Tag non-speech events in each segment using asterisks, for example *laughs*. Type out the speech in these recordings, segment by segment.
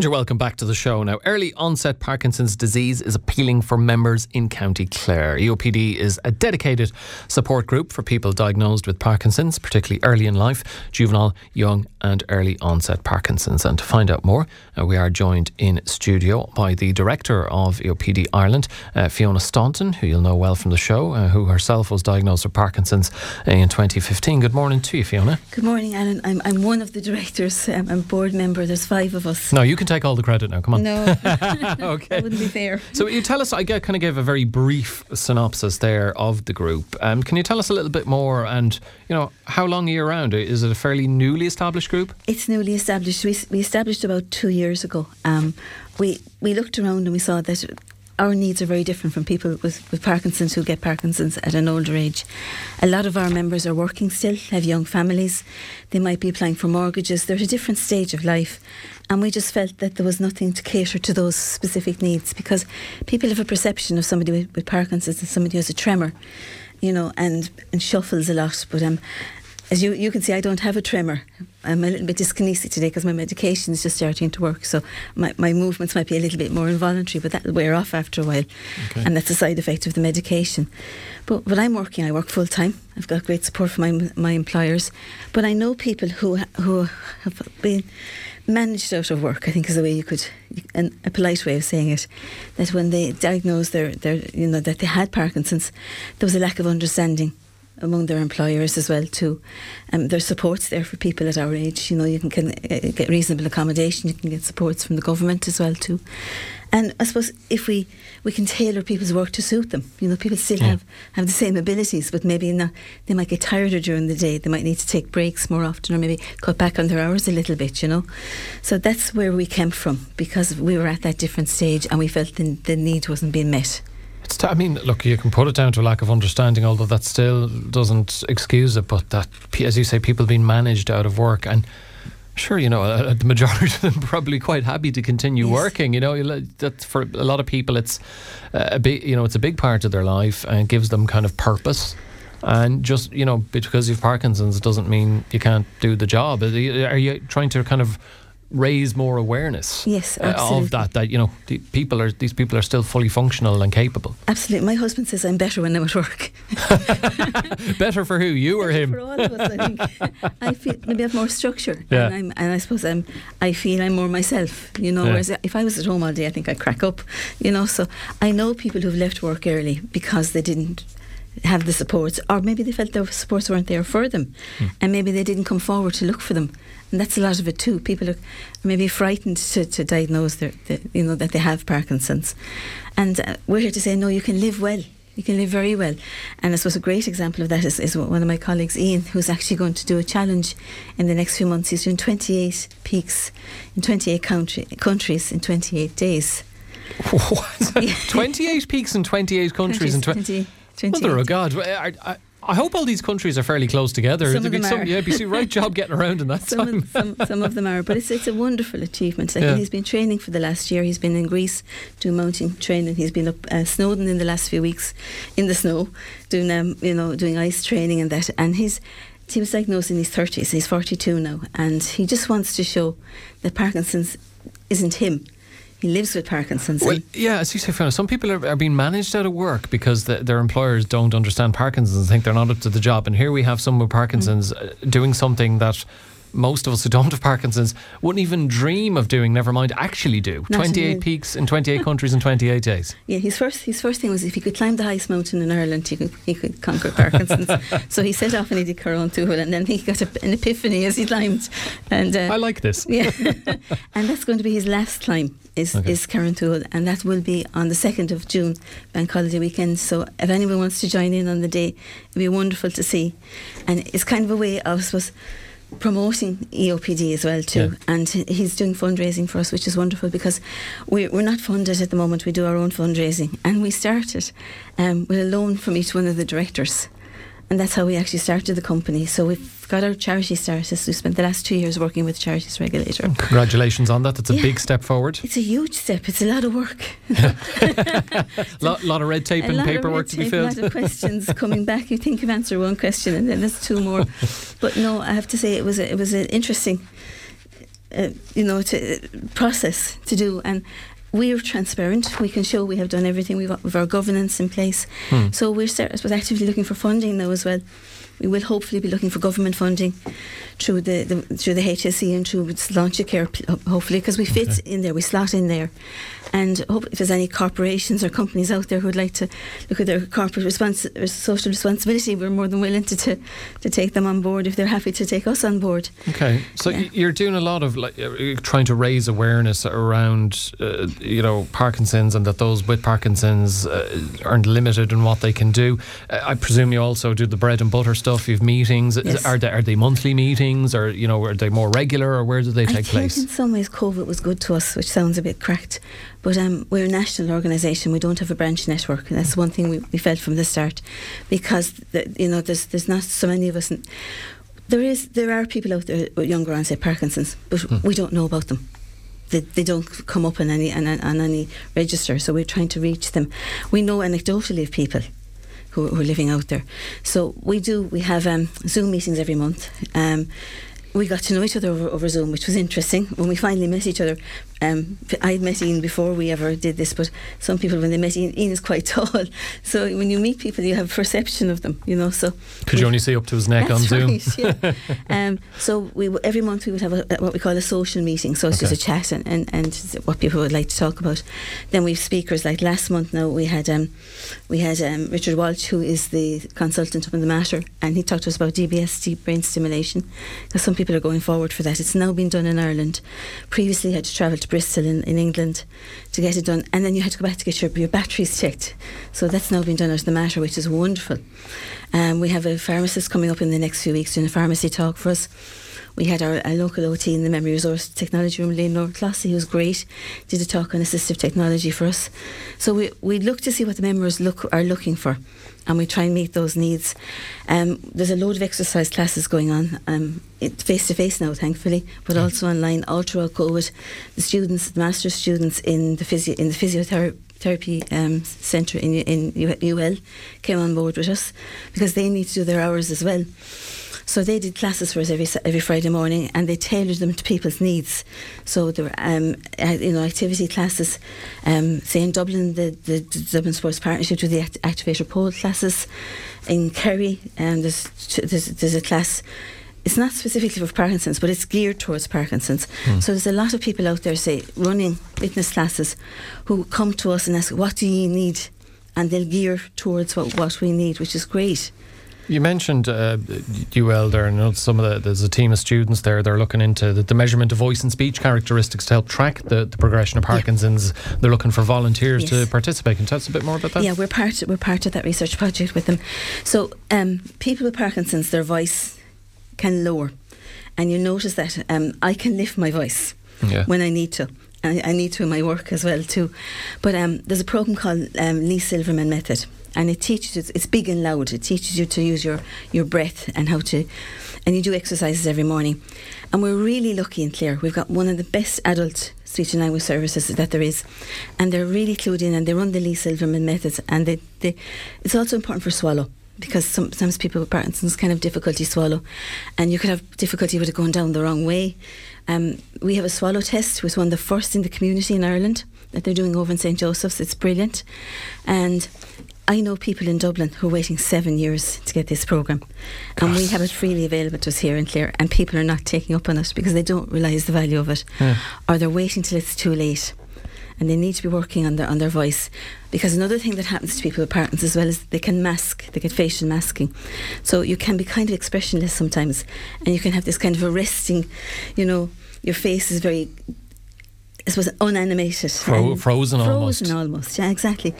You're welcome back to the show. Now, early onset Parkinson's disease is appealing for members in County Clare. EOPD is a dedicated support group for people diagnosed with Parkinson's, particularly early in life, juvenile, young, and early onset Parkinson's. And to find out more, uh, we are joined in studio by the director of EOPD Ireland, uh, Fiona Staunton, who you'll know well from the show, uh, who herself was diagnosed with Parkinson's uh, in 2015. Good morning to you, Fiona. Good morning, Alan. I'm, I'm one of the directors. Um, I'm a board member. There's five of us. No, you can take all the credit now. Come on. No, *laughs* okay. that wouldn't be fair. So you tell us, I get, kind of gave a very brief synopsis there of the group. Um, can you tell us a little bit more and, you know, how long are you around? Is it a fairly newly established group? It's newly established. We, we established about two years ago. Um, we, we looked around and we saw that our needs are very different from people with, with Parkinson's who get Parkinson's at an older age. A lot of our members are working still, have young families. They might be applying for mortgages. They're at a different stage of life. And we just felt that there was nothing to cater to those specific needs because people have a perception of somebody with, with Parkinson's as somebody who has a tremor, you know, and, and shuffles a lot. But um, as you, you can see, I don't have a tremor. I'm a little bit dyskinetic today because my medication is just starting to work. So my, my movements might be a little bit more involuntary, but that'll wear off after a while. Okay. And that's a side effect of the medication. But when I'm working, I work full time. I've got great support from my, my employers. But I know people who, who have been managed out of work, I think is the way you could, and a polite way of saying it, that when they diagnosed their, their, you know, that they had Parkinson's, there was a lack of understanding among their employers as well too. Um, there's supports there for people at our age. You know, you can, can uh, get reasonable accommodation. You can get supports from the government as well too. And I suppose if we, we can tailor people's work to suit them, you know, people still Yeah. have, have the same abilities, but maybe not, they might get tireder during the day. They might need to take breaks more often or maybe cut back on their hours a little bit, you know. So that's where we came from because we were at that different stage and we felt the, the need wasn't being met. T- I mean, look, you can put it down to a lack of understanding, although that still doesn't excuse it. But that, as you say, people being managed out of work, and sure, you know, uh, the majority of them are *laughs* probably quite happy to continue Yes. working. You know, that for a lot of people, it's uh, a big, you know, it's a big part of their life and gives them kind of purpose. And just you know, because you've Parkinson's doesn't mean you can't do the job. Are you trying to kind of raise more awareness? Yes, uh, absolutely. of that. That you know, the people are these people are still fully functional and capable. Absolutely. My husband says I'm better when I'm at work. *laughs* Better for who? You or him? For all of us, I think. *laughs* I feel maybe I have more structure. Yeah. And, I'm, and I suppose I'm, I feel I'm more myself, you know. Yeah. Whereas if I was at home all day, I think I'd crack up, you know. So I know people who've left work early because they didn't have the supports, or maybe they felt their supports weren't there for them, Hmm. and maybe they didn't come forward to look for them. And that's a lot of it too. People are maybe frightened to, to diagnose their, the, you know, that they have Parkinson's. And uh, we're here to say, no, you can live well. You can live very well. And I suppose a great example of that is, is one of my colleagues, Ian, who's actually going to do a challenge in the next few months. He's doing 28 peaks in 28 country, countries in 28 days. *laughs* What? *laughs* 28 peaks in 28 countries and 20. 20, 28. Mother of God. I, I, I hope all these countries are fairly close together. Some It'd of be them are. yeah, it'd be right job getting around in that some time. of, some, some of them are, but it's, it's a wonderful achievement. Like, Yeah. He's been training for the last year. He's been in Greece doing mountain training. He's been up uh, Snowdon in the last few weeks in the snow, doing um, you know doing ice training and that. And he's he was diagnosed in his thirties. He's forty two now, and he just wants to show that Parkinson's isn't him. He lives with Parkinson's. Well, and yeah, as you say, Fiona, some people are, are being managed out of work because the, their employers don't understand Parkinson's and think they're not up to the job. And here we have someone with Parkinson's uh, doing something that most of us who don't have Parkinson's wouldn't even dream of doing, never mind actually do. Not 28 even. peaks in 28 countries in 28 days. *laughs* Yeah, his first his first thing was if he could climb the highest mountain in Ireland, he could he could conquer Parkinson's. *laughs* so he set off and he did Carrauntoohil, and then he got a, an epiphany as he climbed. And uh, I like this. *laughs* yeah, and that's going to be his last climb is Okay. is Carrauntoohil, and that will be on the second of June, Bank Holiday weekend. So if anyone wants to join in on the day, it'd be wonderful to see. And it's kind of a way of I suppose promoting EOPD as well too. Yeah. And he's doing fundraising for us, which is wonderful because we, we're not funded at the moment. We do our own fundraising, and we started um, with a loan from each one of the directors. And that's how we actually started the company. So we've got our charity status. We spent the last two years working with the Charities Regulator. Congratulations on that. That's a Yeah. big step forward. It's a huge step. It's a lot of work. *laughs* lot, lot of red tape a and paperwork to be filled. A lot of questions *laughs* coming back. You think you've answered one question and then there's two more. *laughs* But no, I have to say it was a, it was an interesting uh, you know, to uh, process to do and. We're transparent. We can show we have done everything. We've got with our governance in place. Hmm. So we're suppose, actively looking for funding now as well. We will hopefully be looking for government funding through the, the through the HSE and through its Sláintecare, hopefully, because we fit Okay. in there, we slot in there. And hope if there's any corporations or companies out there who'd like to look at their corporate respons- social responsibility, we're more than willing to, to to take them on board if they're happy to take us on board. Okay, so Yeah. you're doing a lot of like uh, trying to raise awareness around, uh, you know, Parkinson's and that those with Parkinson's uh, aren't limited in what they can do. Uh, I presume you also do the bread and butter stuff. You've meetings. Yes. Are they are they monthly meetings or you know are they more regular or where do they I take think place? in some ways COVID was good to us, which sounds a bit cracked. But um, we're a national organisation. We don't have a branch network, and that's one thing we, we felt from the start, because the, you know there's there's not so many of us. And there is there are people out there with younger onset Parkinson's, but Hmm. we don't know about them. They, they don't come up on any on, on any register, so we're trying to reach them. We know anecdotally of people who, who are living out there. So we do. We have um, Zoom meetings every month. Um, we got to know each other over, over Zoom, which was interesting. When we finally met each other, um, I'd met Ian before we ever did this, but some people, when they met Ian, Ian is quite *laughs* tall. So when you meet people, you have a perception of them, you know. So Could you only see up to his neck on Zoom? right, yeah. *laughs* um, so we every month we would have a, what we call a social meeting. So it's Okay. just a chat and, and, and what people would like to talk about. Then we have speakers. Like last month, now we had um, we had um, Richard Walsh, who is the consultant on the Mater, and he talked to us about DBS, deep brain stimulation, because some people are going forward for that. It's now been done in Ireland. Previously, had to travel to Bristol in, in England to get it done, and then you had to go back to get your, your batteries checked. So that's now been done out of the Mater, which is wonderful. Um, we have a pharmacist coming up in the next few weeks doing a pharmacy talk for us. We had our, our local OT in the Memory Resource Technology Room, Leonor Clossy, who was great, did a talk on assistive technology for us. So we, we look to see what the members look are looking for and we try and meet those needs. Um, there's a load of exercise classes going on, um, face to face now, thankfully, but also online. All throughout COVID, the students, the master's students in the physio in the physiotherapy therapy um, centre in in UL came on board with us because they need to do their hours as well. So they did classes for us every every Friday morning, and they tailored them to people's needs. So there were, um, you know, activity classes. Um, say in Dublin, the, the, the Dublin Sports Partnership do the act- activator pole classes. In Kerry, um, there's, there's there's a class. It's not specifically for Parkinson's, but it's geared towards Parkinson's. So there's a lot of people out there, say, running fitness classes, who come to us and ask, "What do you need?" And they'll gear towards what, what we need, which is great. You mentioned uh, UL there, and some of the there's a team of students there. They're looking into the, the measurement of voice and speech characteristics to help track the, the progression of Parkinson's. They're looking for volunteers to participate. Can you tell us a bit more about that? Yeah, we're part we're part of that research project with them. So um, people with Parkinson's, their voice can lower, and you notice that um, I can lift my voice Yeah. when I need to. And I need to in my work as well too. But um, there's a program called um, Lee Silverman Method, and it teaches you. It's big and loud. It teaches you to use your your breath and how to, and you do exercises every morning. And we're really lucky in Clare. We've got one of the best adult speech and language services that there is, and they're really clued in and they run the Lee Silverman methods. And they, they it's also important for swallow because sometimes people with Parkinson's kind of difficulty swallow, and you could have difficulty with it going down the wrong way. Um, we have a swallow test, which was one of the first in the community in Ireland that they're doing over in St Joseph's. It's brilliant, and I know people in Dublin who are waiting seven years to get this program, and we have it freely available to us here in Clare, and people are not taking up on it because they don't realise the value of it, Yeah. or they're waiting till it's too late. And they need to be working on their on their voice. Because another thing that happens to people with Parkinson's as well is they can mask they get facial masking. So you can be kind of expressionless sometimes and you can have this kind of arresting you know your face is very I suppose unanimated Fro- and frozen almost. frozen almost yeah exactly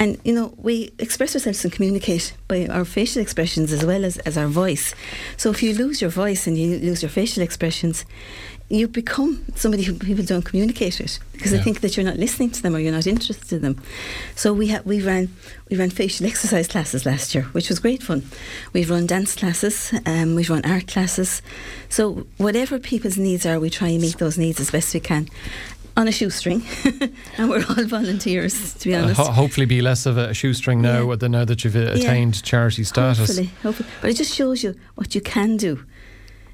and you know we express ourselves and communicate by our facial expressions as well as, as our voice so if you lose your voice and you lose your facial expressions you become somebody who people don't communicate with because Yeah. they think that you're not listening to them or you're not interested in them. So we ha- we ran we ran facial exercise classes last year, which was great fun. We've run dance classes, um, we've run art classes. So whatever people's needs are, we try and meet those needs as best we can. On a shoestring, *laughs* and we're all volunteers, to be Uh, honest. ho- hopefully, be less of a shoestring now Yeah. than now that you've uh, Yeah. attained charity status. Hopefully, hopefully. But it just shows you what you can do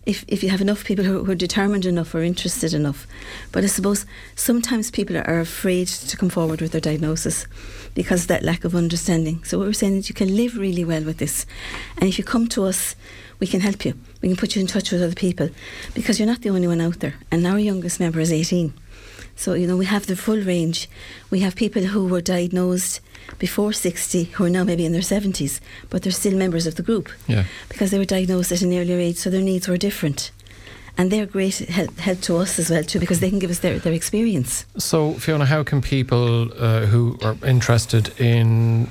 if, if you have enough people who, who, are determined enough or interested enough. But I suppose sometimes people are afraid to come forward with their diagnosis because of that lack of understanding. So what we're saying is you can live really well with this. And if you come to us, we can help you. We can put you in touch with other people because you're not the only one out there. And our youngest member is 18. So, you know, we have the full range. We have people who were diagnosed before 60 who are now maybe in their 70s, but they're still members of the group yeah. because they were diagnosed at an earlier age, so their needs were different. And they're great help, help to us as well too because they can give us their, their experience. So Fiona, how can people uh, who are interested in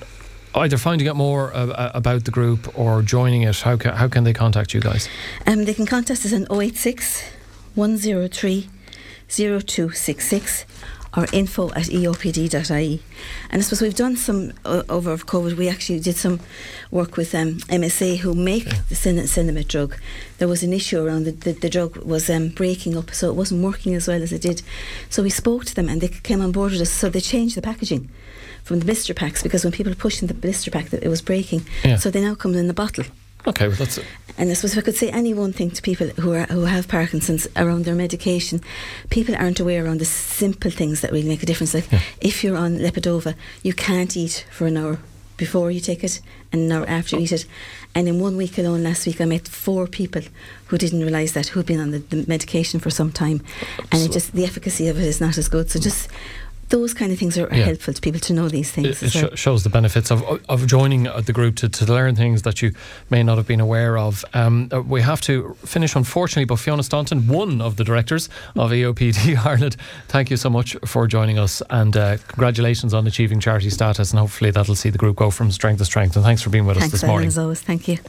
either finding out more uh, about the group or joining it, how can, how can they contact you guys? Um, they can contact us on 086 103 0266 or info at eopd.ie. And I suppose we've done some uh, over COVID. We actually did some work with um, MSA who make okay. the Sinemet drug. There was an issue around the, the, the drug was um, breaking up, so it wasn't working as well as it did. So we spoke to them and they came on board with us. So they changed the packaging from the blister packs because when people were pushing the blister pack, it was breaking. Yeah. So they now come in the bottle. Okay, well that's it. And I suppose if I could say any one thing to people who are who have Parkinson's around their medication, people aren't aware around the simple things that really make a difference. Like yeah. if you're on Levodopa, you can't eat for an hour before you take it and an hour after you eat it. And in one week alone, last week, I met four people who didn't realise that, who'd been on the, the medication for some time, and so it just the efficacy of it is not as good. So just those kind of things are, yeah. helpful to people to know these things. It, it sh- shows the benefits of of joining the group to, to learn things that you may not have been aware of. Um, uh, we have to finish, unfortunately, but Fiona Staunton, one of the directors of EOPD *laughs* Ireland, thank you so much for joining us and uh, congratulations on achieving charity status. And hopefully that'll see the group go from strength to strength. And thanks for being with thanks us this morning. As always, thank you.